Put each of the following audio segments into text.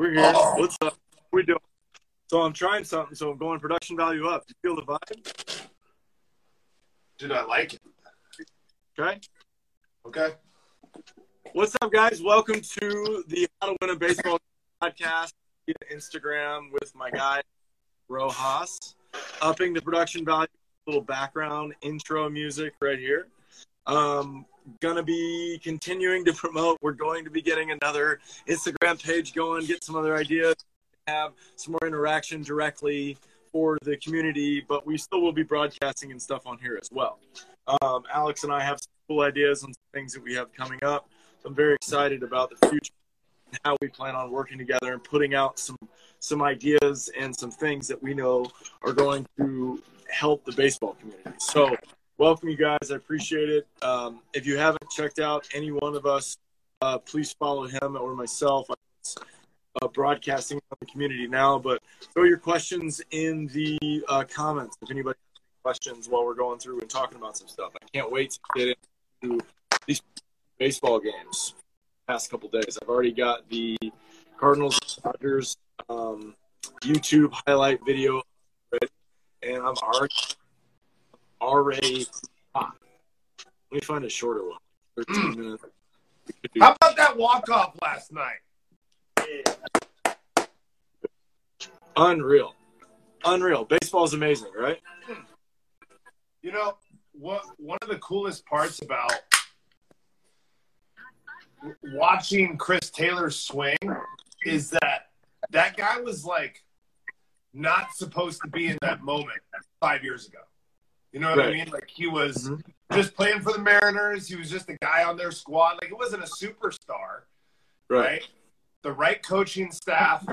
We're here. Oh. What's up? What we doing? So I'm trying something. So I'm going production value up. Do You feel the vibe? Dude, I like it. Okay. Okay. What's up, guys? Welcome to the How to Win a Baseball podcast via Instagram with my guy Rojas. Upping the production value. Little background intro music right here. Um, gonna be continuing to promote. We're going to be getting another Instagram page going. Get some other ideas. Have some more interaction directly for the community, but we still will be broadcasting and stuff on here as well. Um, Alex and I have some cool ideas some things that we have coming up. I'm very excited about the future and how we plan on working together and putting out some some ideas and some things that we know are going to help the baseball community. So welcome you guys. I appreciate it. Um, if you haven't checked out any one of us, uh, please follow him or myself. Uh, broadcasting on the community now, but throw your questions in the uh, comments if anybody has questions while we're going through and talking about some stuff. I can't wait to get into these baseball games. Past couple days, I've already got the Cardinals Dodgers um, YouTube highlight video and I'm already already. Ah, let me find a shorter one. Thirteen minutes. We could do- How about that walk off last night? Unreal. Unreal. Baseball's amazing, right? You know what? One of the coolest parts about watching Chris Taylor swing is that that guy was like not supposed to be in that moment five years ago. You know what I mean? Like he was Mhm. just playing for the Mariners. He was just a guy on their squad. Like it wasn't a superstar. right? The right coaching staff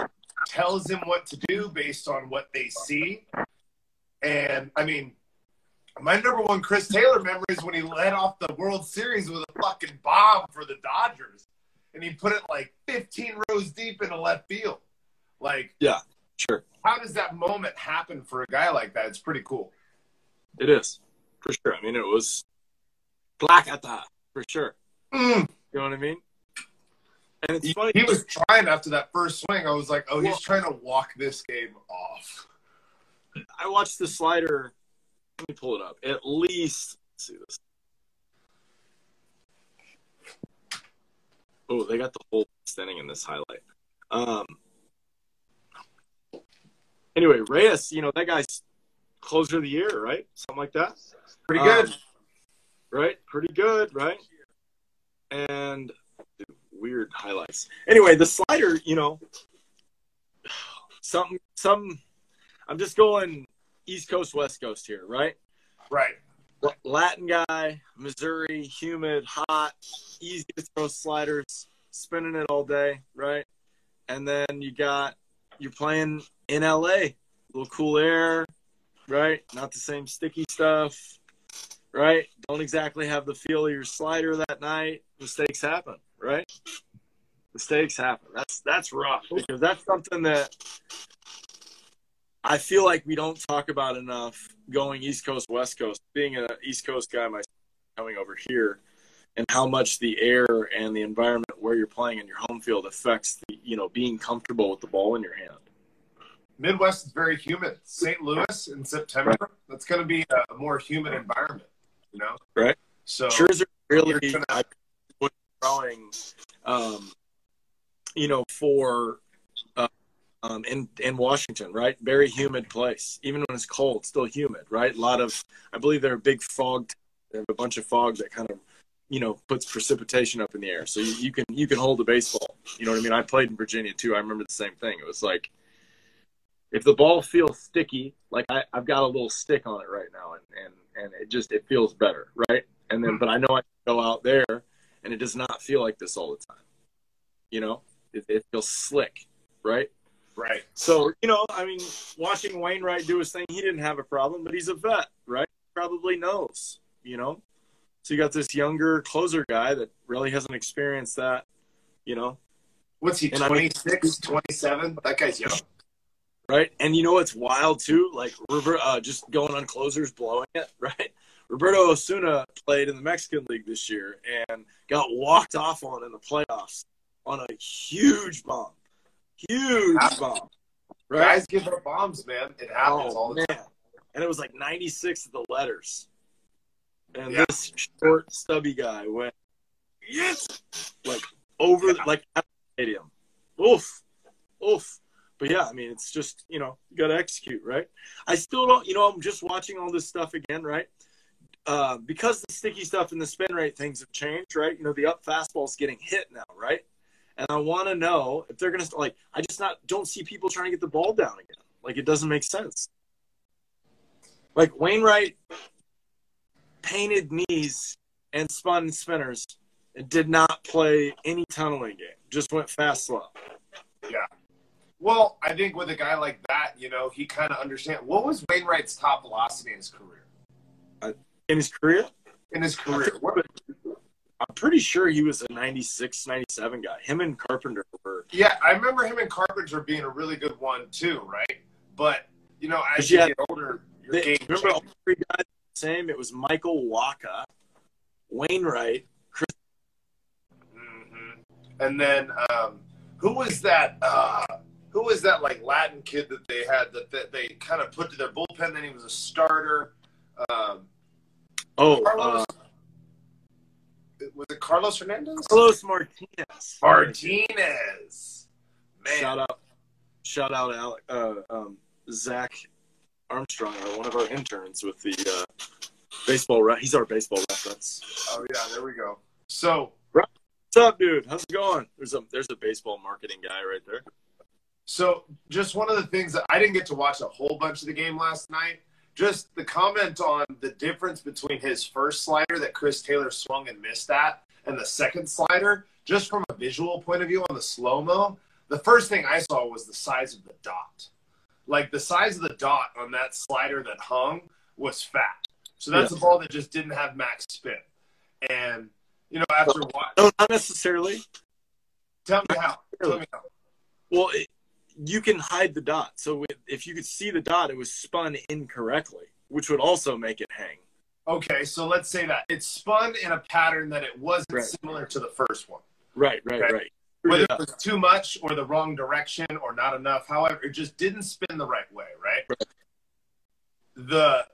tells him what to do based on what they see. And I mean, my number one Chris Taylor memory is when he led off the World Series with a fucking bomb for the Dodgers. And he put it like 15 rows deep in into left field. Like, yeah, Sure. how does that moment happen for a guy like that? It's pretty cool. It is. For sure. I mean, it was black at that, for sure. Mm. You know what I mean? And it's He, funny. he was trying after that first swing. I was like, oh, Well- he's trying to walk this game off. I watched the slider. Let me pull it up. At least, let's see this. Oh, they got the whole standing in this highlight. Um. Anyway, Reyes, you know that guy's closer of the year, right? Something like that. Pretty Um, good. right? Pretty good, right? And dude, weird highlights. Anyway, the slider, you know, some some. I'm just going East Coast, West Coast here, right? right. Latin guy, Missouri, humid, hot, easy to throw sliders, spinning it all day, right? And then you got you're playing in LA, a little cool air, right? Not the same sticky stuff, right? Don't exactly have the feel of your slider that night. Mistakes happen, right? Mistakes happen. That's that's rough because that's something that I feel like we don't talk about enough going East Coast, West Coast. Being an East Coast guy myself, coming over here, and how much the air and the environment where you're playing in your home field affects the, you know, being comfortable with the ball in your hand. Midwest is very humid. St. Louis in September, that's going to be a more humid environment, you know? Right. So, Scherzer really gonna- I was throwing, um, you know, for uh, um, in in Washington, right? Very humid place. Even when it's cold, still humid, right? A lot of, I believe they're a big fog. They have a bunch of fog that kind of, you know, puts precipitation up in the air. So you, you can you can hold a baseball. You know what I mean? I played in Virginia too. I remember the same thing. It was like. If the ball feels sticky, like I, I've got a little stick on it right now, and, and, and it just it feels better, right? And then, hmm. but I know I can go out there and it does not feel like this all the time. You know, it, it feels slick, right? right. So, you know, I mean, watching Wainwright do his thing, he didn't have a problem, but he's a vet, right? Probably knows, you know? So you got this younger closer guy that really hasn't experienced that, you know? What's he, And I mean- 26, 27? That guy's young. Right? And you know what's wild too? Like Robert, uh, just going on closers, blowing it, right? Roberto Osuna played in the Mexican League this year and got walked off on in the playoffs on a huge bomb, huge bomb. Right? Guys give up bombs, man. It happens oh, all the man. time. And it was like 96 of the letters. And yeah. this short, stubby guy went, yes, like over, yeah. like at the stadium. Oof, oof. But yeah, I mean, it's just, you know, you got to execute, right? I still don't, you know, I'm just watching all this stuff again, right? Uh, because the sticky stuff and the spin rate things have changed, right? You know, the up fastball is getting hit now, right? And I want to know if they're going to like. I just not don't see people trying to get the ball down again. Like it doesn't make sense. Like Wainwright painted knees and spun spinners and did not play any tunneling game. Just went fast slow. Yeah. Well, I think with a guy like that, you know, he kind of understands. What was Wainwright's top velocity in his career? Uh, in his career? In his career. What, I'm pretty sure he was a 96, 97 guy. Him and Carpenter were. Yeah, I remember him and Carpenter being a really good one too, right? But you know, as you, get older, your they, game. Remember all three guys the same? It was Michael Wacha, Wainwright, Chris. Mm-hmm. And then um, who was that? Uh, who was that like Latin kid that they had that, that they kind of put to their bullpen? Then he was a starter. Um, oh, Carlos, uh, was it Carlos Hernandez? Carlos Martinez. Martinez. Man. Shout out, shout out, Alec, uh, um, Zach Armstrong, one of our interns with the uh, baseball. Re- he's our baseball reference. Oh yeah, there we go. So, what's up, dude? How's it going? There's a there's a baseball marketing guy right there. So, just one of the things that I didn't get to watch a whole bunch of the game last night just the comment on the difference between his first slider that Chris Taylor swung and missed at and the second slider, just from a visual point of view on the slow mo, the first thing I saw was the size of the dot. Like the size of the dot on that slider that hung was fat. So that's yeah. a ball that just didn't have max spin. And, you know, after what? No, not necessarily. Tell me how. Tell me how. Well, it, you can hide the dot. So if you could see the dot, it was spun incorrectly, which would also make it hang. Okay, so let's say that it's spun in a pattern that it wasn't right. similar to the first one. Right, right, okay? right. Whether it was too much or the wrong direction or not enough, however, it just didn't spin the right way, right? right. The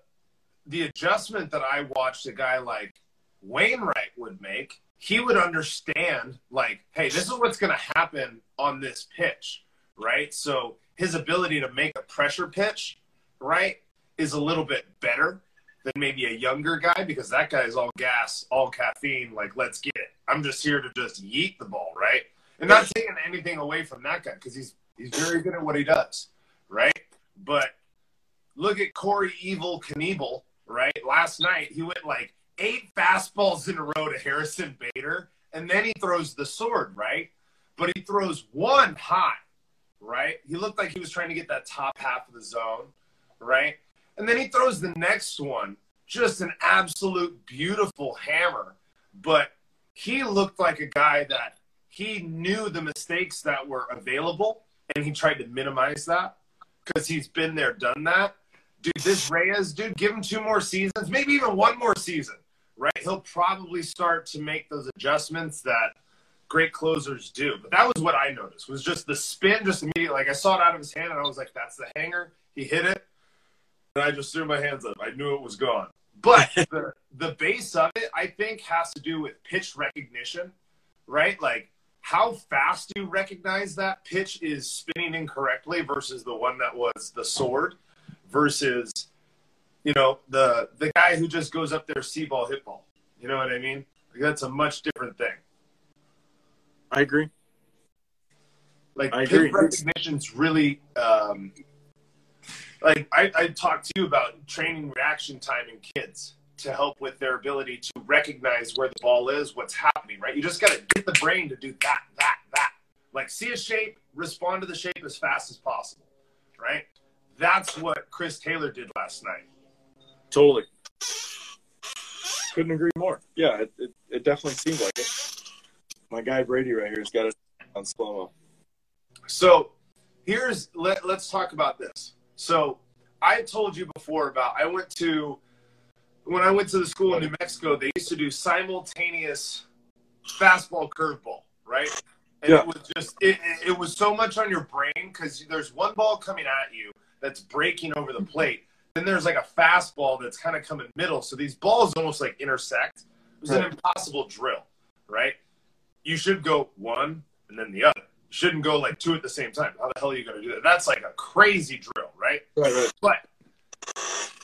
the adjustment that I watched a guy like Wainwright would make, he would understand like, hey, this is what's going to happen on this pitch right? So his ability to make a pressure pitch, right, is a little bit better than maybe a younger guy because that guy is all gas, all caffeine. Like, let's get it. I'm just here to just yeet the ball, right? And not taking anything away from that guy because he's he's very good at what he does, right? But look at Corey Evil Knievel, right? Last night he went like eight fastballs in a row to Harrison Bader, and then he throws the sword, right? But he throws one high right? He looked like he was trying to get that top half of the zone, right? And then he throws the next one, just an absolute beautiful hammer. But he looked like a guy that he knew the mistakes that were available and he tried to minimize that because he's been there, done that. Dude, this Reyes, dude, give him two more seasons, maybe even one more season, right? He'll probably start to make those adjustments that great closers do. But that was what I noticed was just the spin just immediately. Like I saw it out of his hand and I was like, that's the hanger. He hit it. And I just threw my hands up. I knew it was gone. But the, the base of it, I think, has to do with pitch recognition, right? Like how fast you recognize that pitch is spinning incorrectly versus the one that was the sword versus, you know, the the guy who just goes up there, see ball, hit ball. You know what I mean? Like, that's a much different thing. I agree. Like I agree. recognition's really um, like I, I talked to you about training reaction time in kids to help with their ability to recognize where the ball is, what's happening, right? You just got to get the brain to do that, that, that. Like see a shape, respond to the shape as fast as possible, right? That's what Chris Taylor did last night. Totally. Couldn't agree more. Yeah, it, it, it definitely seems like it my guy Brady right here has got it on slow mo. So here's let, let's talk about this. So I told you before about I went to when I went to the school in New Mexico, they used to do simultaneous fastball curveball, right? And yeah. it was just it, it was so much on your brain because there's one ball coming at you that's breaking over the plate. Then there's like a fastball that's kind of coming middle. So these balls almost like intersect. It was right. an impossible drill, right? You should go one and then the other. You shouldn't go like two at the same time. How the hell are you going to do that? That's like a crazy drill, right? Right, right. But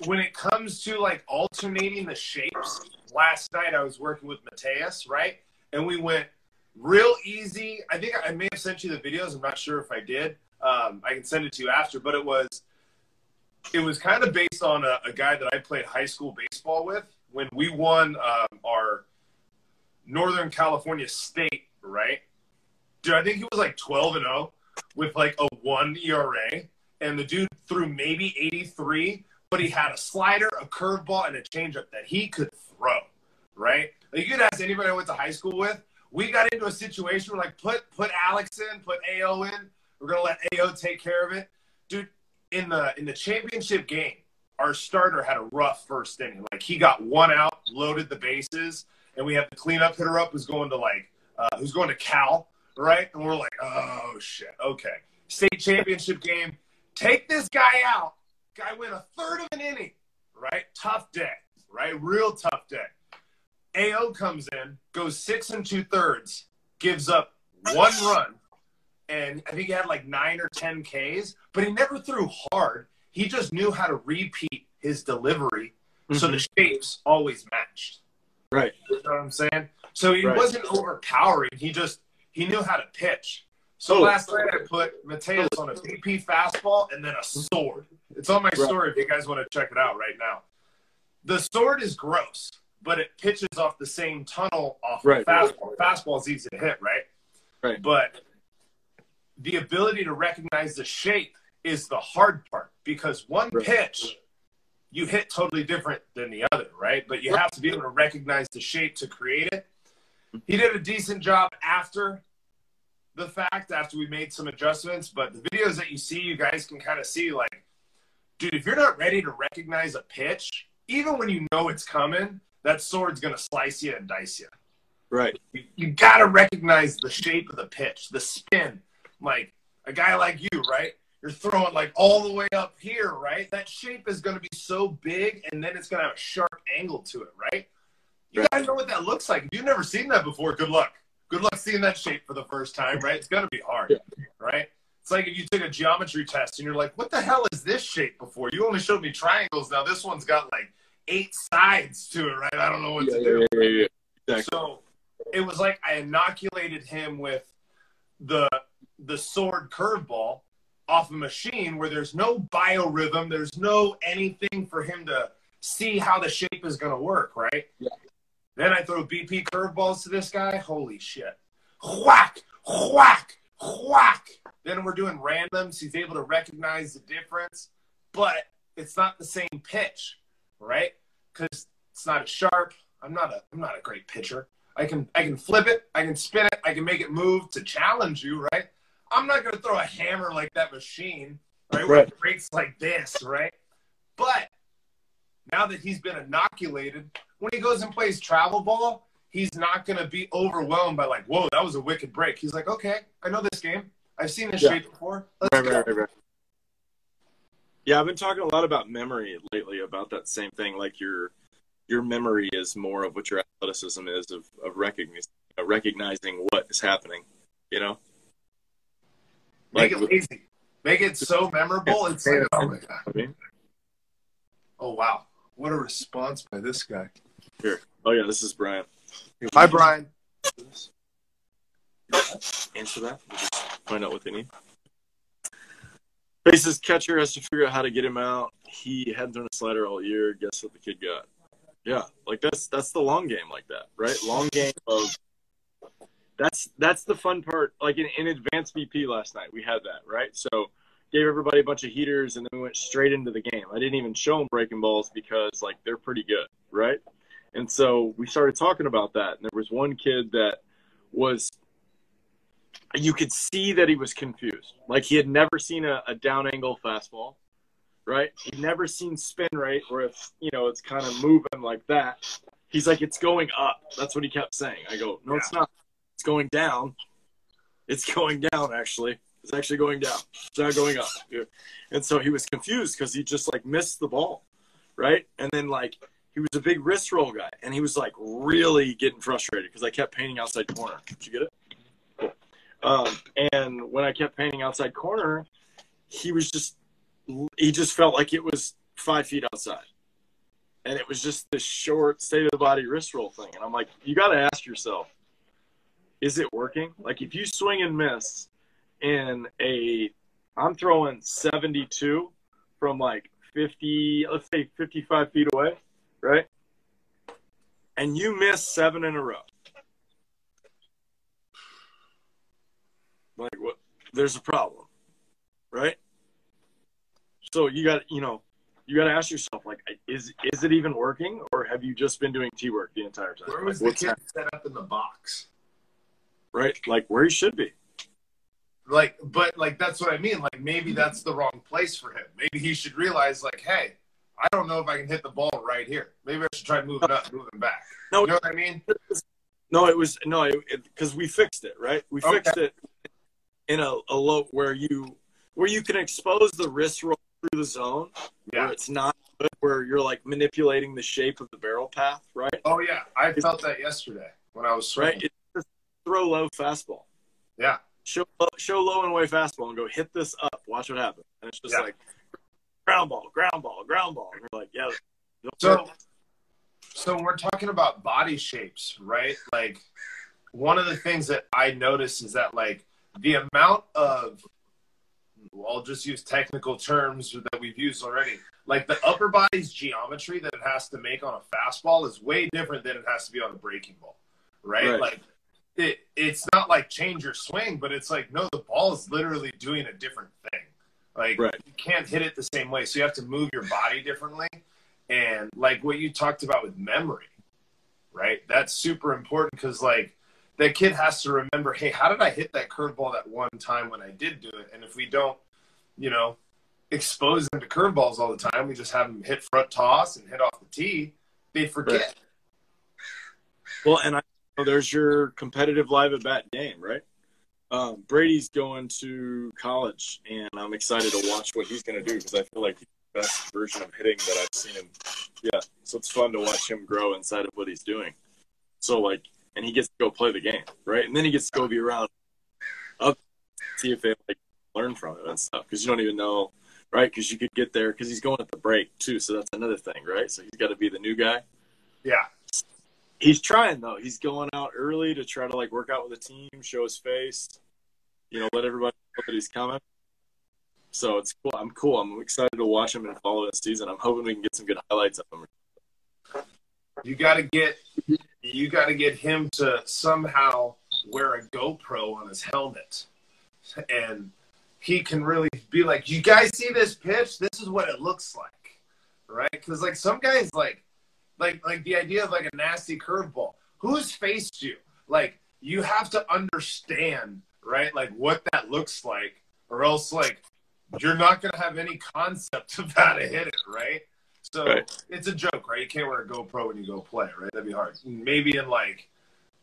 when it comes to like alternating the shapes, last night I was working with Mateus, right? And we went real easy. I think I may have sent you the videos. I'm not sure if I did. Um, I can send it to you after, but it was it was kind of based on a, a guy that I played high school baseball with when we won um, our Northern California State, right? Dude, I think he was like 12 and 0 with like a one ERA, and the dude threw maybe 83, but he had a slider, a curveball, and a changeup that he could throw, right? Like you could ask anybody I went to high school with. We got into a situation where like put put Alex in, put AO in. We're gonna let AO take care of it, dude. In the in the championship game, our starter had a rough first inning. Like he got one out, loaded the bases, and we had the cleanup hitter up who's going to like uh, who's going to Cal, right? And we're like, oh shit, okay. State championship game, take this guy out. Guy went a third of an inning, right? Tough day, right? Real tough day. AO comes in, goes six and two thirds, gives up one run, and I think he had like nine or 10 Ks, but he never threw hard. He just knew how to repeat his delivery mm-hmm. so the mm-hmm. shapes always matched. Right. You know what I'm saying? So he right. wasn't overpowering. He just he knew how to pitch. So oh. last night I put Mateus on a BP fastball and then a sword. It's on my right. story if you guys want to check it out right now. The sword is gross but it pitches off the same tunnel off right. the fastball. Fastball is easy to hit, right? Right. But the ability to recognize the shape is the hard part because one right. pitch you hit totally different than the other, right? But you have to be able to recognize the shape to create it. He did a decent job after the fact, after we made some adjustments. But the videos that you see, you guys can kind of see like, dude, if you're not ready to recognize a pitch, even when you know it's coming, that sword's going to slice you and dice you. Right. You, you got to recognize the shape of the pitch, the spin. Like a guy like you, right? You're throwing like all the way up here, right? That shape is going to be so big, and then it's going to have a sharp angle to it, right? You guys know what that looks like. If you've never seen that before, good luck. Good luck seeing that shape for the first time, right? It's going to be hard, right? It's like if you took a geometry test and you're like, what the hell is this shape before? You only showed me triangles. Now this one's got like eight sides to it, right? I don't know what yeah, to do. Yeah, yeah, exactly. So it was like I inoculated him with the the sword curveball off a machine where there's no biorhythm, there's no anything for him to see how the shape is going to work, right? Yeah. Then I throw BP curveballs to this guy. Holy shit! Whack, whack, whack. Then we're doing randoms. He's able to recognize the difference, but it's not the same pitch right? Because it's not as sharp. I'm not a I'm not a great pitcher. I can I can flip it, I can spin it, I can make it move to challenge you, right? I'm not gonna throw a hammer like that machine, right? Where it breaks like this, right? But now that he's been inoculated, when he goes and plays travel ball, he's not gonna be overwhelmed by like, whoa, that was a wicked break. He's like, okay, I know this game. I've seen this yeah. shape before. Right. Right, right, right. Yeah, I've been talking a lot about memory lately, about that same thing. Like your your memory is more of what your athleticism is of, of recognizing recognizing what is happening. You know, make like, it easy, make it so memorable. It's like, oh my god. Oh wow, what a response by this guy. Here, oh yeah, this is Brian. Hi, Brian. Answer that. Find out what they need. Bases catcher has to figure out how to get him out. He hadn't thrown a slider all year. Guess what the kid got? Yeah, like that's that's the long game like that, right? Long game of that's that's the fun part. Like in, in advanced BP last night, we had that, right? So gave everybody a bunch of heaters and then we went straight into the game. I didn't even show them breaking balls because like they're pretty good, right? And so we started talking about that. And there was one kid that was you could see that he was confused. Like he had never seen a, a down angle fastball, right? He'd never seen spin rate where it's you know it's kind of moving like that. He's like, it's going up. That's what he kept saying. I go, no, yeah. it's not. It's going down. It's going down, actually. It's actually going down. It's not going up. And so he was confused because he just like missed the ball, right? And then like he was a big wrist roll guy, and he was like really getting frustrated because I kept painting outside corner. Did you get it? Cool. Um, and when I kept painting outside corner, he was just he just felt like it was five feet outside, and it was just this short state of the body wrist roll thing. And I'm like, you got to ask yourself, is it working? Like if you swing and miss in a, I'm throwing 72 from like 50, let's say 55 feet away right? And you miss seven in a row. Like what? There's a problem, right? So you got you know you got to ask yourself like is is it even working or have you just been doing T work the entire time? Where was like, the kid set up in the box? Right, like where he should be. Like, but like that's what I mean. Like maybe that's the wrong place for him. Maybe he should realize like, hey, I don't know if I can hit the ball right here. Maybe I should try moving up, moving back. No, you know what I mean? No, it was no, because we fixed it, right? We okay. fixed it in a, a low where you where you can expose the wrist roll through the zone, yeah. where it's not good, where you're like manipulating the shape of the barrel path, right? Oh yeah, I felt that yesterday when I was swinging. right. It's throw low fastball. Yeah. Show show low and away fastball and go hit this up. Watch what happens. And it's just yeah. like ground ball, ground ball, ground ball. And we're like, yeah. So, so we're talking about body shapes, right? Like, one of the things that I notice is that like the amount of, I'll just use technical terms that we've used already. Like the upper body's geometry that it has to make on a fastball is way different than it has to be on a breaking ball, right? right. Like it, it's not like change your swing, but it's like no, the ball is literally doing a different thing. Like right. you can't hit it the same way. So you have to move your body differently. And like what you talked about with memory, right? That's super important because like that kid has to remember, hey, how did I hit that curveball that one time when I did do it? And if we don't, you know, expose them to curveballs all the time, we just have them hit front toss and hit off the tee, they forget. Right. Well, and I there's your competitive live at bat game, right? Um, Brady's going to college, and I'm excited to watch what he's going to do because I feel like he's the best version of hitting that I've seen him. Yeah, so it's fun to watch him grow inside of what he's doing. So like, and he gets to go play the game, right? And then he gets to go be around, up, see if they like learn from it and stuff because you don't even know, right? Because you could get there because he's going at the break too, so that's another thing, right? So he's got to be the new guy. Yeah. He's trying though. He's going out early to try to like work out with the team, show his face, you know, let everybody know that he's coming. So it's cool. I'm cool. I'm excited to watch him and follow this season. I'm hoping we can get some good highlights of him. You got to get you got to get him to somehow wear a GoPro on his helmet, and he can really be like, "You guys see this pitch? This is what it looks like." Right? Because like some guys like like like the idea of like a nasty curveball. Who's faced you? Like you have to understand, right? Like what that looks like, or else like you're not gonna have any concept of how to hit it, right? So right. it's a joke, right? You can't wear a GoPro when you go play, right? That'd be hard. Maybe in like,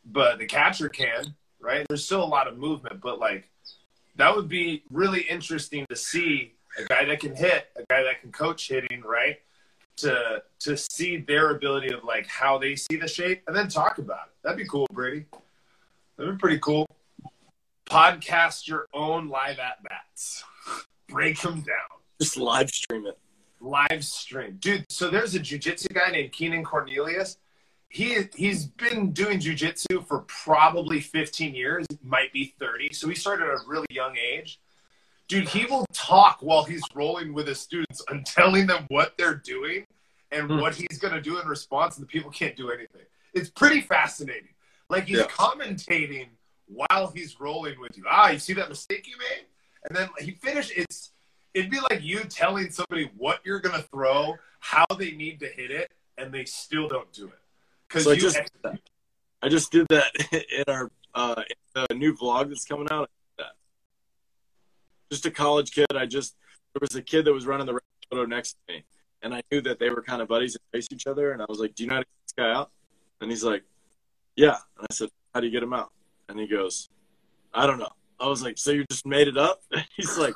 but the catcher can, right? There's still a lot of movement, but like that would be really interesting to see a guy that can hit, a guy that can coach hitting, right? To to see their ability of like how they see the shape and then talk about it. That'd be cool, Brady. That'd be pretty cool. Podcast your own live at bats. Break them down. Just live stream it. Live stream, dude. So there's a jujitsu guy named Keenan Cornelius. He he's been doing jujitsu for probably 15 years, might be 30. So he started at a really young age dude, he will talk while he's rolling with his students and telling them what they're doing and mm. what he's going to do in response, and the people can't do anything. It's pretty fascinating. Like he's yeah. commentating while he's rolling with you. Ah, you see that mistake you made? And then he finished. It's it'd be like you telling somebody what you're going to throw, how they need to hit it, and they still don't do it because so you. I just, I just did that in our uh, in the new vlog that's coming out just a college kid. I just there was a kid that was running the photo next to me, and I knew that they were kind of buddies and face each other. And I was like, "Do you know how to get this guy out?" And he's like, "Yeah." And I said, "How do you get him out?" And he goes, "I don't know. I was like, so you just made it up? And he's like,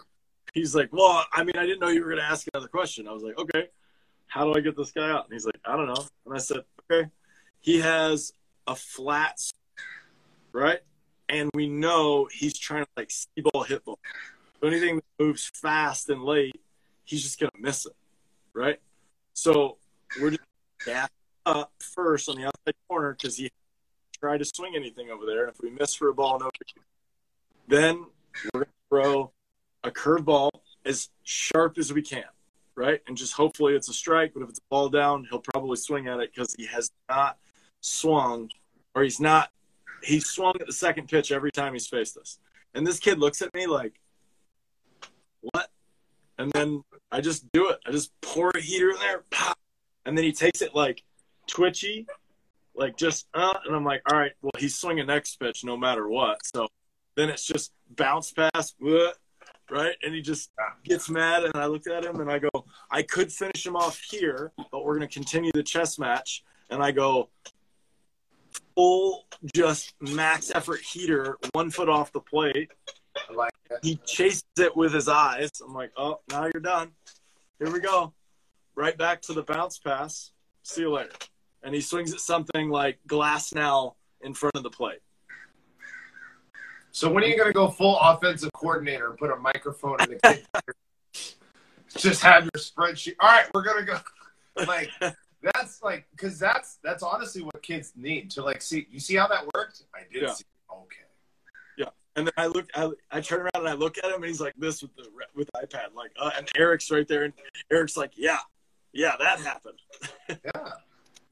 he's like, well, I mean, I didn't know you were going to ask another question. I was like, okay, how do I get this guy out? And he's like, I don't know. And I said, okay, he has a flat, right? And we know he's trying to like see ball, hit ball. Anything that moves fast and late, he's just going to miss it, right? So we're just gassing up first on the outside corner because he tried to swing anything over there. And if we miss for a ball, no. Then we're going to throw a curveball as sharp as we can, right? And just hopefully it's a strike. But if it's a ball down, he'll probably swing at it because he has not swung or he's not. He swung at the second pitch every time he's faced us. And this kid looks at me like, what? And then I just do it. I just pour a heater in there, pop, and then he takes it like twitchy, like just uh, and I'm like, all right, well he's swinging next pitch no matter what. So then it's just bounce pass, right? And he just gets mad, and I look at him and I go, I could finish him off here, but we're gonna continue the chess match. And I go, full, just max effort heater, one foot off the plate. Like He chases it with his eyes. I'm like, oh, now you're done. Here we go. Right back to the bounce pass. See you later. And he swings at something like glass now in front of the plate. So when are you going to go full offensive coordinator and put a microphone in the kid? Just have your spreadsheet. All right, we're going to go. Like that's like because that's that's honestly what kids need to like see. You see how that worked? I did Yeah. see. And then I look, I, I turn around and I look at him, and he's like this with the with the iPad, like, uh, and Eric's right there, and Eric's like, yeah, yeah, that happened.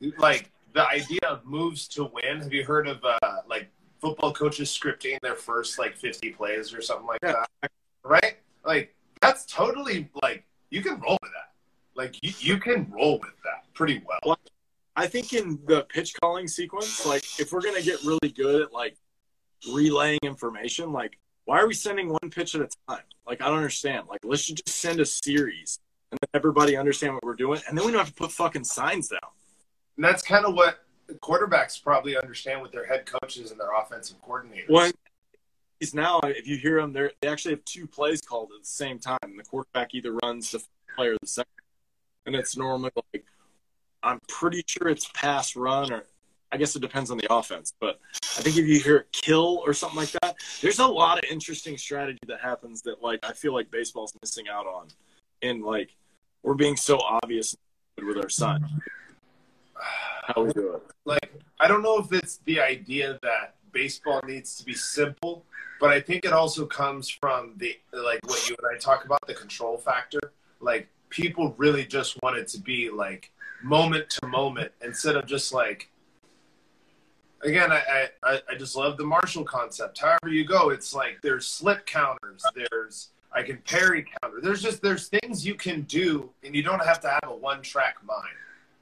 Yeah. Like the idea of moves to win. Have you heard of uh, like football coaches scripting their first like 50 plays or something like Yeah. that? Right? Like that's totally like you can roll with that. Like you, you can roll with that pretty well. Well, I think in the pitch calling sequence, like if we're gonna get really good at like relaying information, like why are we sending one pitch at a time? Like I don't understand. Like let's just send a series and then everybody understand what we're doing, and then we don't have to put fucking signs down. And that's kind of what quarterbacks probably understand with their head coaches and their offensive coordinators. One, he's now if you hear them, they they actually have two plays called at the same time. And the quarterback either runs the player or the second, and it's normally like I'm pretty sure it's pass run or I guess it depends on the offense, but I think if you hear kill or something like that, there's a lot of interesting strategy that happens that like I feel like baseball's missing out on, and like we're being so obvious with our son how we do it. like I don't know if it's the idea that baseball needs to be simple, but I think it also comes from the like what you and I talk about the control factor. Like people really just want it to be like moment to moment instead of just like again I, I i just love the martial concept. However you go it's like there's slip counters there's i can parry counter. There's just there's things you can do and you don't have to have a one track mind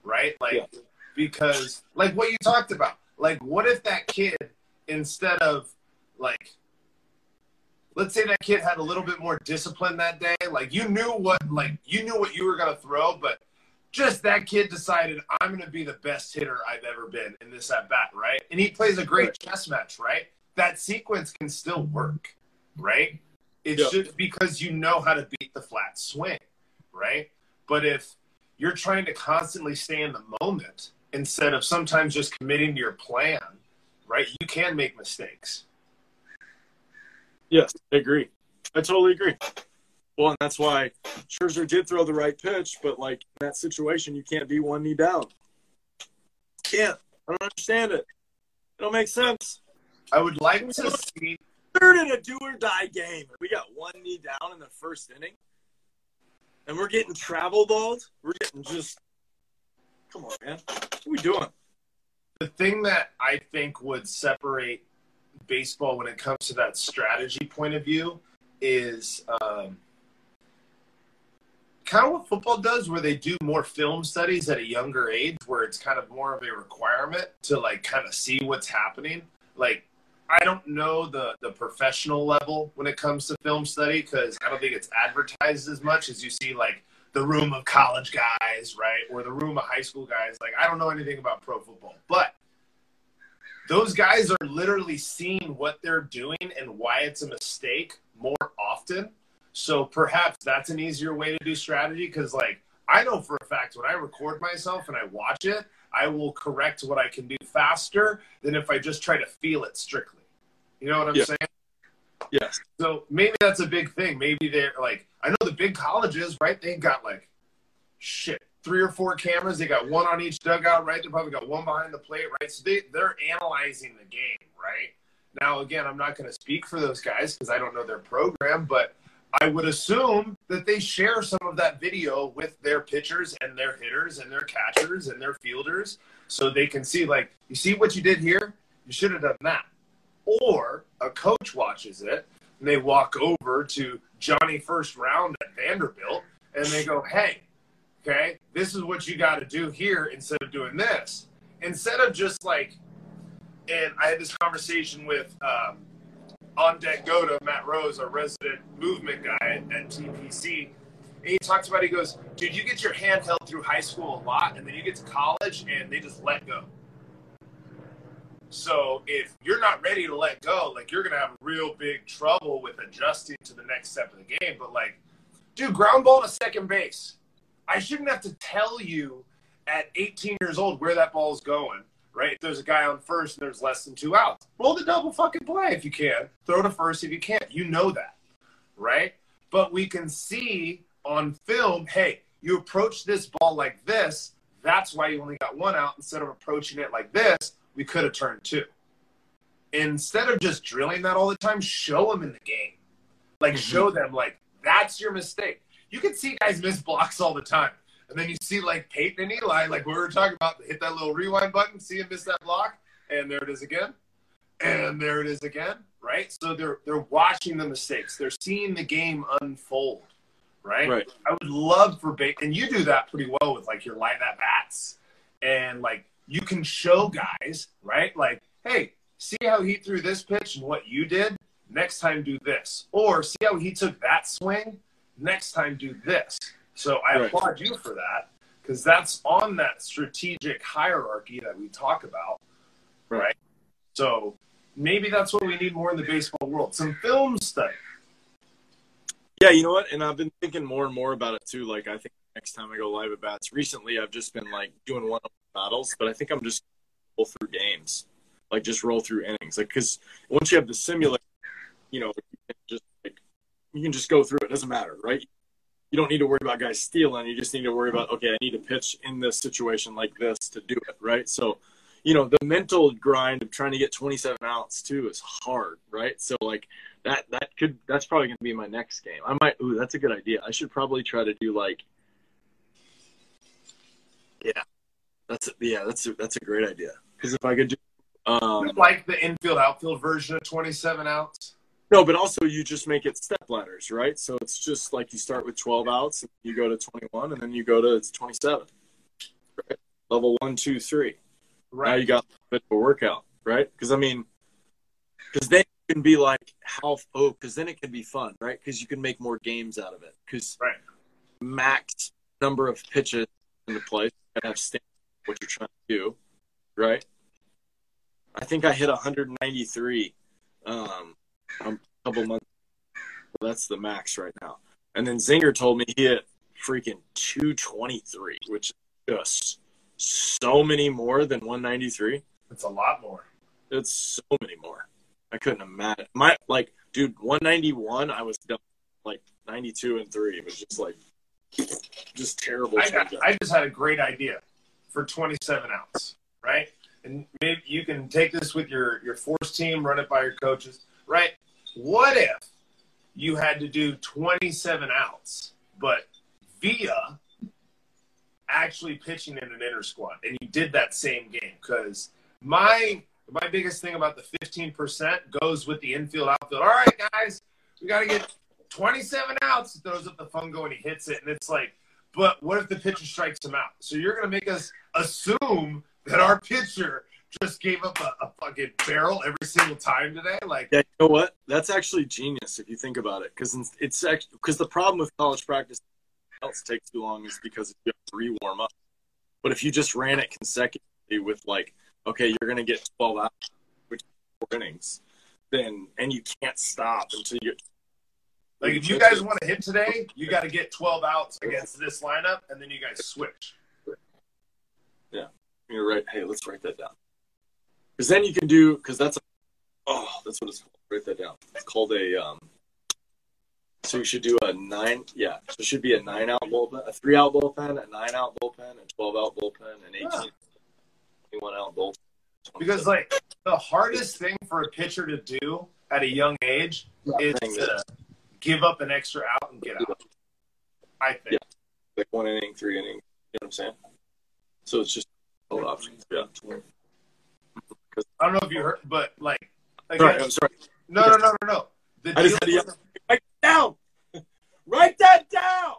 right? Like Yeah. because like what you talked about like what if that kid instead of like let's say that kid had a little bit more discipline that day like you knew what like you knew what you were going to throw but just that kid decided I'm going to be the best hitter I've ever been in this at bat, right? And he plays a great chess match, right? That sequence can still work, right? It's Yeah. just because you know how to beat the flat swing, right? But if you're trying to constantly stay in the moment instead of sometimes just committing to your plan, right? You can make mistakes. Yes, I agree. I totally agree. Well, and that's why Scherzer did throw the right pitch, but like in that situation, you can't be one knee down. Can't. I don't understand it. It don't make sense. I would like to see Third in a do or die game. We got one knee down in the first inning, and we're getting travel balled. We're getting just. Come on, man. What are we doing? the thing that I think would separate baseball when it comes to that strategy point of view is um, kind of what football does, where they do more film studies at a younger age, where it's kind of more of a requirement to like kind of see what's happening. Like, I don't know the the professional level when it comes to film study because I don't think it's advertised as much as you see like the room of college guys, right, or the room of high school guys. Like, I don't know anything about pro football, but those guys are literally seeing what they're doing and why it's a mistake more often. So perhaps that's an easier way to do strategy because, like, I know for a fact when I record myself and I watch it, I will correct what I can do faster than if I just try to feel it strictly. You know what I'm Yeah. saying? Yes. So maybe that's a big thing. Maybe they're like, I know the big colleges, right? They got like, shit, three or four cameras. They got one on each dugout, right? They probably got one behind the plate, right? So they, they're analyzing the game, right? Now, again, I'm not going to speak for those guys because I don't know their program, but I would assume that they share some of that video with their pitchers and their hitters and their catchers and their fielders so they can see, like, you see what you did here? You should have done that. Or a coach watches it and they walk over to Johnny First Round at Vanderbilt and they go, hey, okay, this is what you got to do here instead of doing this. Instead of just like, and I had this conversation with um, on deck go to Matt Rose, our resident movement guy at, at TPC. And he talks about, he goes, dude, you get your hand held through high school a lot, and then you get to college and they just let go. So if you're not ready to let go, like you're gonna have real big trouble with adjusting to the next step of the game. But like, dude, ground ball to second base. I shouldn't have to tell you at 18 years old where that ball is going, right? If there's a guy on first and there's less than two outs, roll the double fucking play if you can. Throw to first if you can't. You know that, right? But we can see on film, hey, you approach this ball like this. That's why you only got one out instead of approaching it like this. We could have turned two. Instead of just drilling that all the time, show them in the game. Like, Mhm. show them, like, that's your mistake. You can see guys miss blocks all the time. And then you see, like, Peyton and Eli, like we were talking about, hit that little rewind button, see him miss that block, and there it is again. And there it is again, right? So they're they're watching the mistakes. They're seeing the game unfold, right? Right. I would love for ba- and you do that pretty well with like your live at bats, and like you can show guys, right? Like, hey, see how he threw this pitch and what you did. Next time, do this, or see how he took that swing. Next time, do this. So I Right. applaud you for that because that's on that strategic hierarchy that we talk about, Right. right? So maybe that's what we need more in the baseball world. Some film study. Yeah, you know what? And I've been thinking more and more about it too. Like, I think next time I go live at bats, recently I've just been like doing one battles, but I think I'm just roll through games, like just roll through innings. Like, because once you have the simulator, you know, you can just like you can just go through it. it. Doesn't matter, right? You don't need to worry about guys stealing. You just need to worry about okay, I need to pitch in this situation like this to do it, right? So, you know, the mental grind of trying to get 27 outs too is hard, right? So like that that could that's probably going to be my next game. I might ooh, that's a good idea. I should probably try to do like Yeah. That's a, yeah, that's a, that's a great idea. Cuz if I could do um like the infield outfield version of 27 outs. No, but also you just make it step ladders, right? So it's just like you start with 12 outs, and you go to 21, and then you go to it's 27. Right? Level one, two, three. Right. Now you got a bit of a workout, right? Because I mean, because then it can be like how oh, because then it can be fun, right? Because you can make more games out of it. Because Right. max number of pitches in the place, you gotta have stand what you're trying to do, right? I think I hit 193 um, a couple months. Well, that's the max right now. And then Zinger told me he hit freaking 223, which is just so many more than 193. It's a lot more. It's so many more. I couldn't imagine. My like, dude, 191. I was done. Like 92 and three. It was just like, just terrible. I, got. I just had a great idea for 27 outs, right? And maybe you can take this with your, your force team, run it by your coaches, right? What if you had to do 27 outs, but via actually pitching in an inner squad, and you did that same game? Because my my biggest thing about the 15% goes with the infield outfield. All right, guys, we got to get 27 outs. He throws up the fungo and he hits it, and it's like, but what if the pitcher strikes him out? So you're going to make us assume that our pitcher just gave up a, a fucking barrel every single time today? Like, Yeah, you know what? That's actually genius if you think about it, because it's actually because the problem with college practice else takes too long is because you have to re-warm up. But if you just ran it consecutively with like, okay, you're gonna get 12 out, four innings, then and you can't stop until you. Like if you guys want to hit today, you got to get 12 outs against this lineup, and then you guys switch. Yeah, you're right. Hey, let's write that down. Because then you can do because that's a, oh that's what it's called. Write that down. It's called a um. So you should do a nine. Yeah, so it should be a nine out bullpen, a three out bullpen, a nine out bullpen, a twelve out bullpen, an 18, Yeah. 21 out bullpen. Because like the hardest thing for a pitcher to do at a young age is to give up an extra out and get out. I think. Yeah. like one inning, three inning. You know what I'm saying? So it's just all options. Yeah. I don't know if you heard, but like, again, Sorry, I'm sorry. no, no, no, no, no. The I just deal had to yell. Write down. Write that down.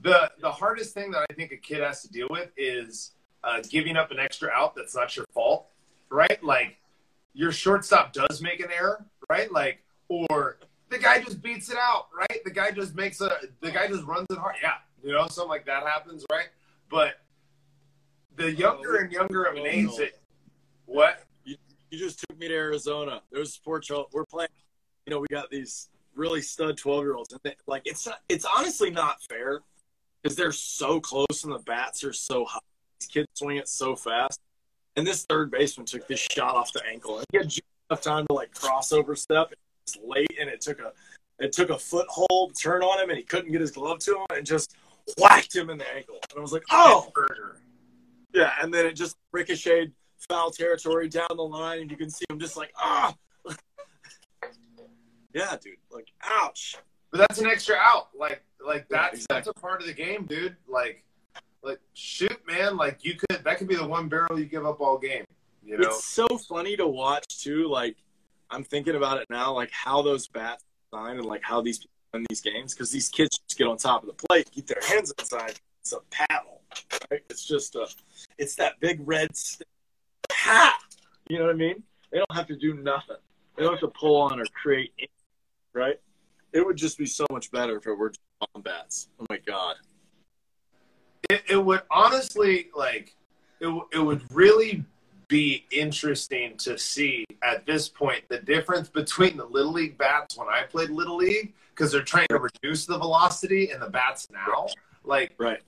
the the hardest thing that I think a kid has to deal with is uh, giving up an extra out that's not your fault, right? Like your shortstop does make an error, right? Like or the guy just beats it out, right? The guy just makes a the guy just runs it hard, yeah, you know, something like that happens, right? But the younger and younger of an age, it, what? You you just took me to Arizona. There's sports show. We're playing. You know, we got these really stud 12 year olds, and they, like it's not, it's honestly not fair because they're so close and the bats are so high. These kids swing it so fast, and this third baseman took this shot off the ankle, and he had just enough time to like crossover step. It's late, and it took a it took a foothold turn on him, and he couldn't get his glove to him, and just whacked him in the ankle. And I was like, oh, yeah, and then it just ricocheted foul territory down the line, and you can see him just like, ah. yeah, dude. Like, ouch. But that's an extra out. Like like Yeah, that's that's a part of the game, dude. Like like shoot, man. Like you could that could be the one barrel you give up all game. You know? It's so funny to watch too. Like, I'm thinking about it now, like how those bats sign and like how these people win these games because these kids just get on top of the plate, keep their hands inside. It's a paddle, right? It's just a, it's that big red stick. Ha! You know what I mean? They don't have to do nothing. They don't have to pull on or create, anything, right? It would just be so much better if it were just on bats. Oh my god. it, it would honestly like it, it would really be interesting to see at this point the difference between the little league bats when I played little league because they're trying to reduce the velocity and the bats now. Like Right.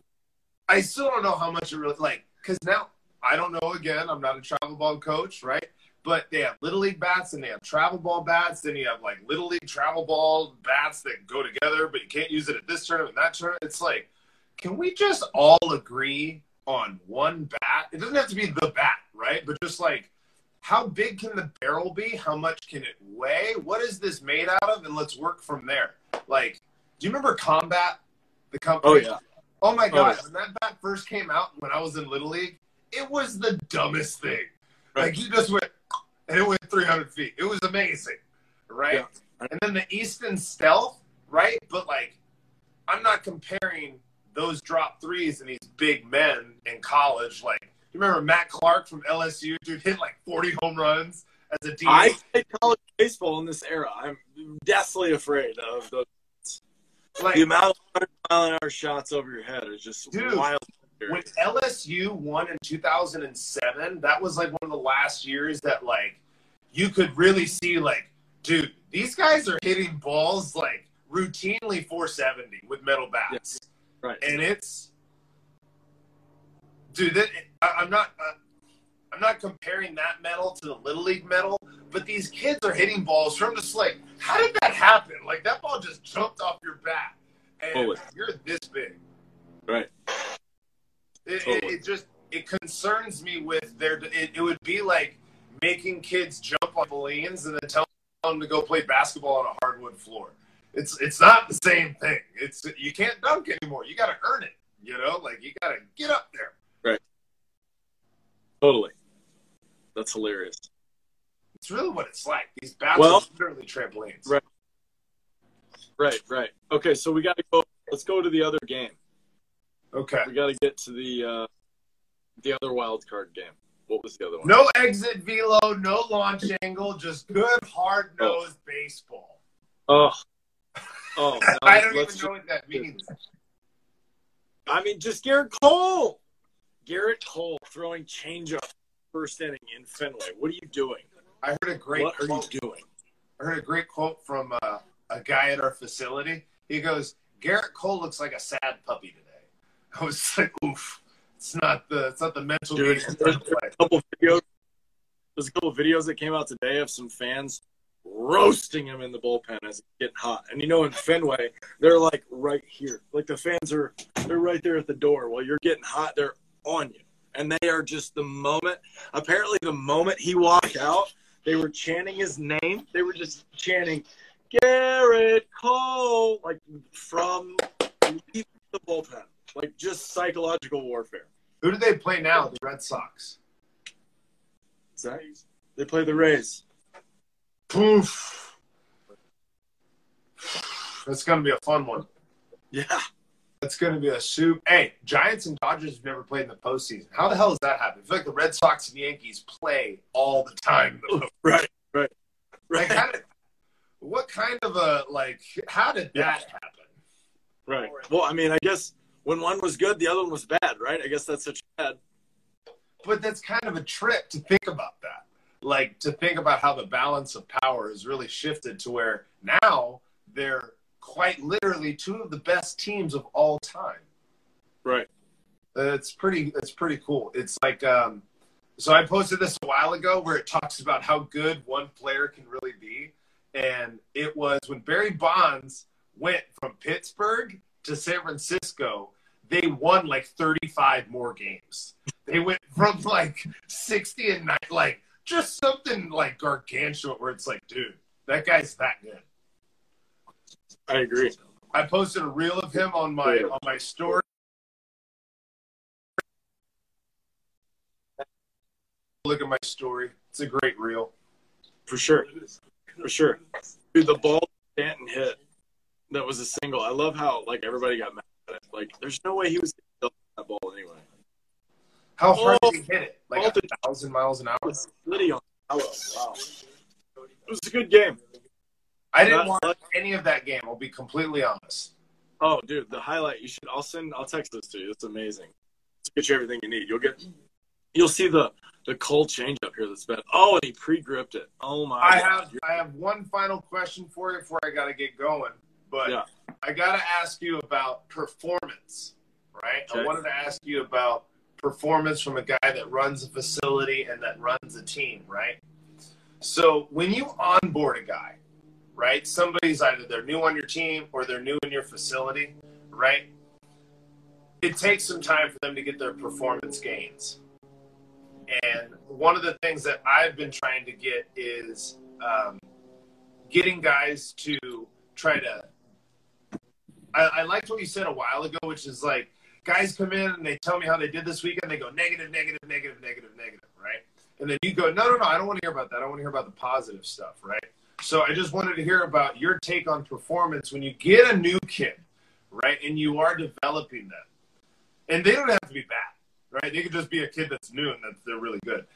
I still don't know how much it really like because now I don't know. Again, I'm not a travel ball coach, right? But they have little league bats and they have travel ball bats. Then you have like little league travel ball bats that go together, but you can't use it at this tournament, that tournament. It's like, can we just all agree on one bat? It doesn't have to be the bat, right? But just like, how big can the barrel be? How much can it weigh? What is this made out of? And let's work from there. Like, do you remember Combat, the company? Oh yeah. Oh my oh, god, yeah. when that bat first came out when I was in Little League, it was the dumbest thing. Right. Like he just went and it went 300 feet. It was amazing, right? Yeah. And then the Easton Stealth, right? But like, I'm not comparing those drop threes and these big men in college. Like, you remember Matt Clark from LSU, dude, hit like 40 home runs as a DH. Played college baseball in this era. I'm deathly afraid of the, like, the amount of 100 mile an hour shots over your head is just Dude, wild. When LSU won in 2007, that was like one of the last years that like you could really see like, dude, these guys are hitting balls like routinely 470 with metal bats, Right. and it's, dude, that, I, I'm not. Uh, I'm not comparing that metal to the little league metal, but these kids are hitting balls from just like, how did that happen? Like that ball just jumped off your bat, and you're this big. Right. It, it, Totally. it just it concerns me with their. It, it would be like making kids jump on balloons and then tell them to go play basketball on a hardwood floor. It's it's not the same thing. It's you can't dunk anymore. You got to earn it. You know, like you got to get up there. Right. Totally. That's hilarious. It's really what it's like. These bats Well- are literally trampolines. Right. Right, right. Okay, so we got to go. Let's go to the other game. Okay. We got to get to the uh, the other wild card game. What was the other one? No exit velo, no launch angle, just good hard nosed baseball. Oh. Oh. I don't even know what that means. I mean, just Gerrit Cole. Gerrit Cole throwing changeup first inning in Fenway. What are you doing? I heard a great. What are you doing? I heard a great quote from uh, a guy at our facility. He goes, "Gerrit Cole looks like a sad puppy today." I was like, "Oof." It's not the it's not the mental Dude, game. there's play. a couple videos. There's a couple videos that came out today of some fans roasting him in the bullpen as it's getting hot. And you know, in Fenway, they're like right here. Like the fans are they're right there at the door. While you're getting hot, they're on you. And they are just the moment apparently the moment he walked out, they were chanting his name. They were just chanting Gerrit Cole like from the bullpen. Like just psychological warfare. Who do they play now? The Red Sox. That they play the Rays. Poof. That's gonna be a fun one. Yeah. That's gonna be a soup. Hey, Giants and Dodgers have never played in the postseason. How the hell does that happen? I feel like the Red Sox and Yankees play all the time. the Right, right, Like, right, did, what kind of a like? How did that happen? right. Well, I mean, I guess when one was good, the other one was bad, right? I guess that's such bad. But that's kind of a trick to think about that. Like to think about how the balance of power has really shifted to where now they're quite literally two of the best teams of all time. Right. It's pretty. It's pretty cool. It's like um, so. I posted this a while ago where it talks about how good one player can really be, and it was when Barry Bonds went from Pittsburgh to San Francisco. They won like 35 more games. They went from like 60 and nine, like just something like gargantuan where it's like, dude, that guy's that good. I agree. I posted a reel of him on my on my story. Look at my story. It's a great reel. For sure. For sure. Dude, the ball Stanton hit that was a single. I love how like everybody got mad it. Like, there's no way he was going to that ball anyway. How hard Oh, did he hit it? Like a thousand miles an hour. It was Liddy on Wow. It was a good game. I didn't Not- watch any of that game. I'll be completely honest. Oh, dude, the highlight. You should. I'll send. I'll text this to you. It's amazing. It's get you everything you need. You'll get. You'll see the the cold change up here. That's bad. Oh, and he pre-gripped it. Oh my. I God. have I have one final question for you before I got to get going. But Yeah. I got to ask you about performance, right? I wanted to ask you about performance from a guy that runs a facility and that runs a team, right? So when you onboard a guy, right? Somebody's either they're new on your team or they're new in your facility, right? It takes some time for them to get their performance gains. And one of the things that I've been trying to get is um, getting guys to try to. I, I liked what you said a while ago, which is like guys come in and they tell me how they did this weekend. They go negative, negative, negative, negative, negative, right? And then you go, no, no, no, I don't want to hear about that. I want to hear about the positive stuff, right? So I just wanted to hear about your take on performance when you get a new kid, right? And you are developing them. And they don't have to be bad, right? They could just be a kid that's new and that they're really good.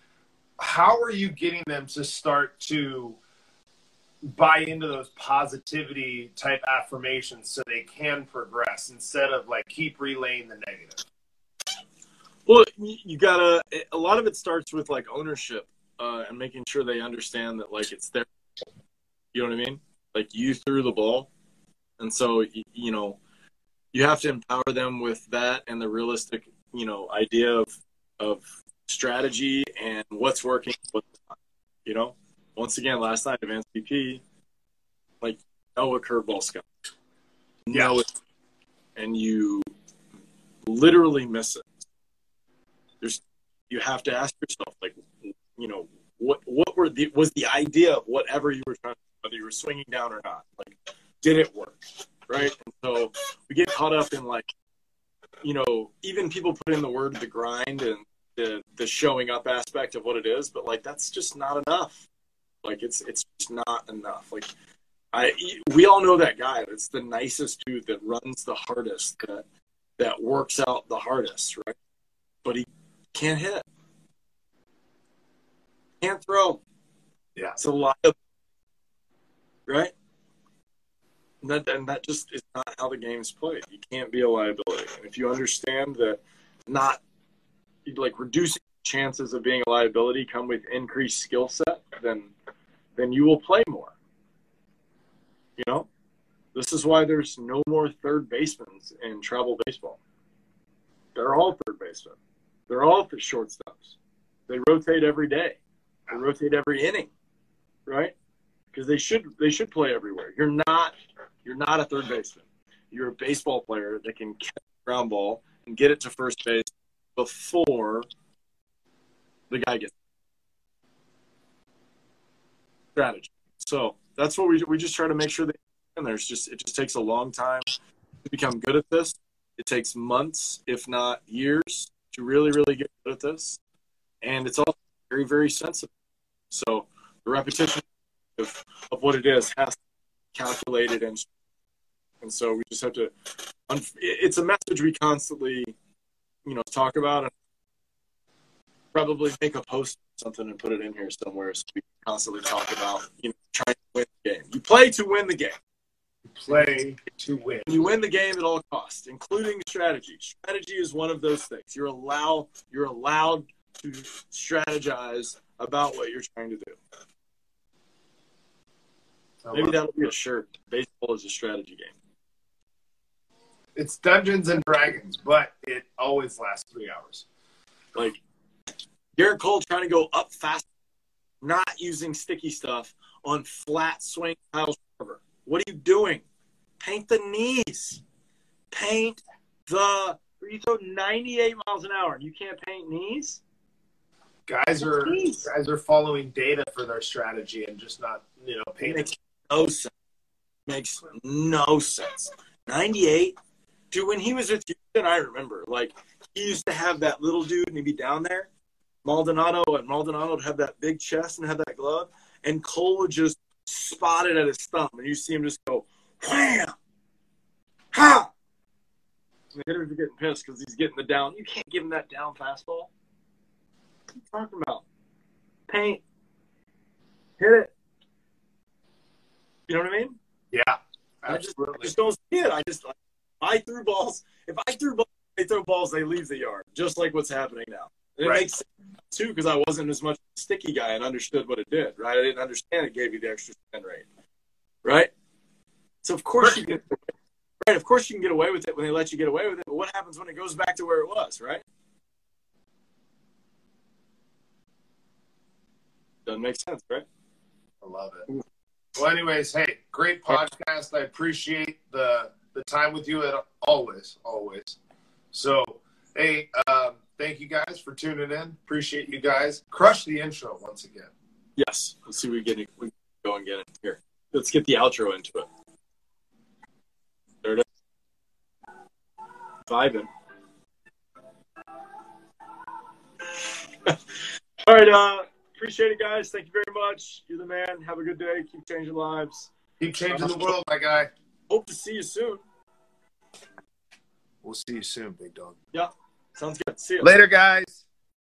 How are you getting them to start to buy into those positivity type affirmations so they can progress instead of like keep relaying the negative? Well, you gotta. A lot of it starts with like ownership uh, and making sure they understand that like it's their. You know what I mean? Like you threw the ball, and so you know, you have to empower them with that and the realistic, you know, idea of of strategy and what's working. What's not. You know, once again, last night advanced VP, like know a curveball's coming, know it, and you literally miss it. There's you have to ask yourself like you know what what were the was the idea of whatever you were trying whether you were swinging down or not like did it work right? And so we get caught up in like you know even people put in the word the grind and the the showing up aspect of what it is but like that's just not enough like it's it's just not enough like i we all know that guy that's the nicest dude that runs the hardest that that works out the hardest right but he can't hit. Can't throw. Yeah. It's a liability. Right? And that, and that just is not how the game's played. You can't be a liability. And if you understand that not like reducing chances of being a liability come with increased skill set, then then you will play more. You know, this is why there's no more third basemen in travel baseball. They're all third basemen. They're all the shortstops. They rotate every day. They rotate every inning, right? Because they should they should play everywhere. You're not you're not a third baseman. You're a baseball player that can catch ground ball and get it to first base before the guy gets strategy. So that's what we we just try to make sure that and there's just it just takes a long time to become good at this. It takes months, if not years, to really really get good at this, and it's all very very sensitive. So the repetition of, of what it is has to be calculated and and so we just have to. It's a message we constantly, you know, talk about and probably make a post something and put it in here somewhere so we constantly talk about you know trying to win the game. You play to win the game. You play to win. You win the game at all costs, including strategy. Strategy is one of those things. You're allowed you're allowed to strategize about what you're trying to do. Maybe that'll be a shirt. Baseball is a strategy game. It's Dungeons and Dragons, but it always lasts three hours. Like Gerrit Cole trying to go up fast, not using sticky stuff on flat swing Kyle Schwarber. What are you doing? Paint the knees. Paint the. You throw 98 miles an hour and you can't paint knees. Guys are knees. guys are following data for their strategy and just not you know painting. Makes no sense. Makes no sense. 98 dude, when he was with Houston, I remember like he used to have that little dude and he'd be down there. Maldonado and Maldonado would have that big chest and have that glove, and Cole would just spot it at his thumb, and you see him just go wham, ha. And the hitters are getting pissed because he's getting the down. You can't give him that down fastball. What are you talking about? Paint, hit it. You know what I mean? Yeah, absolutely. I just, I just don't see it. I just like, I threw balls. If I threw balls, they throw balls, they leave the yard, just like what's happening now. And it right. makes sense too because I wasn't as much a sticky guy and understood what it did. Right, I didn't understand it gave you the extra spin rate. Right. So of course you can. Right, of course you can get away with it when they let you get away with it. But what happens when it goes back to where it was? Right. Doesn't make sense, right? I love it. Well, anyways, hey, great podcast. I appreciate the the time with you at always, always. So, hey, um, thank you guys for tuning in. Appreciate you guys. Crush the intro once again. Yes. Let's see. We get it. We go and get it here. Let's get the outro into it. There it is. Vibing. All right. Uh, appreciate it, guys. Thank you very much. You're the man. Have a good day. Keep changing lives. Keep changing the world, my guy. Hope to see you soon. We'll see you soon, big dog. Yeah. Sounds good. See you. Later, guys.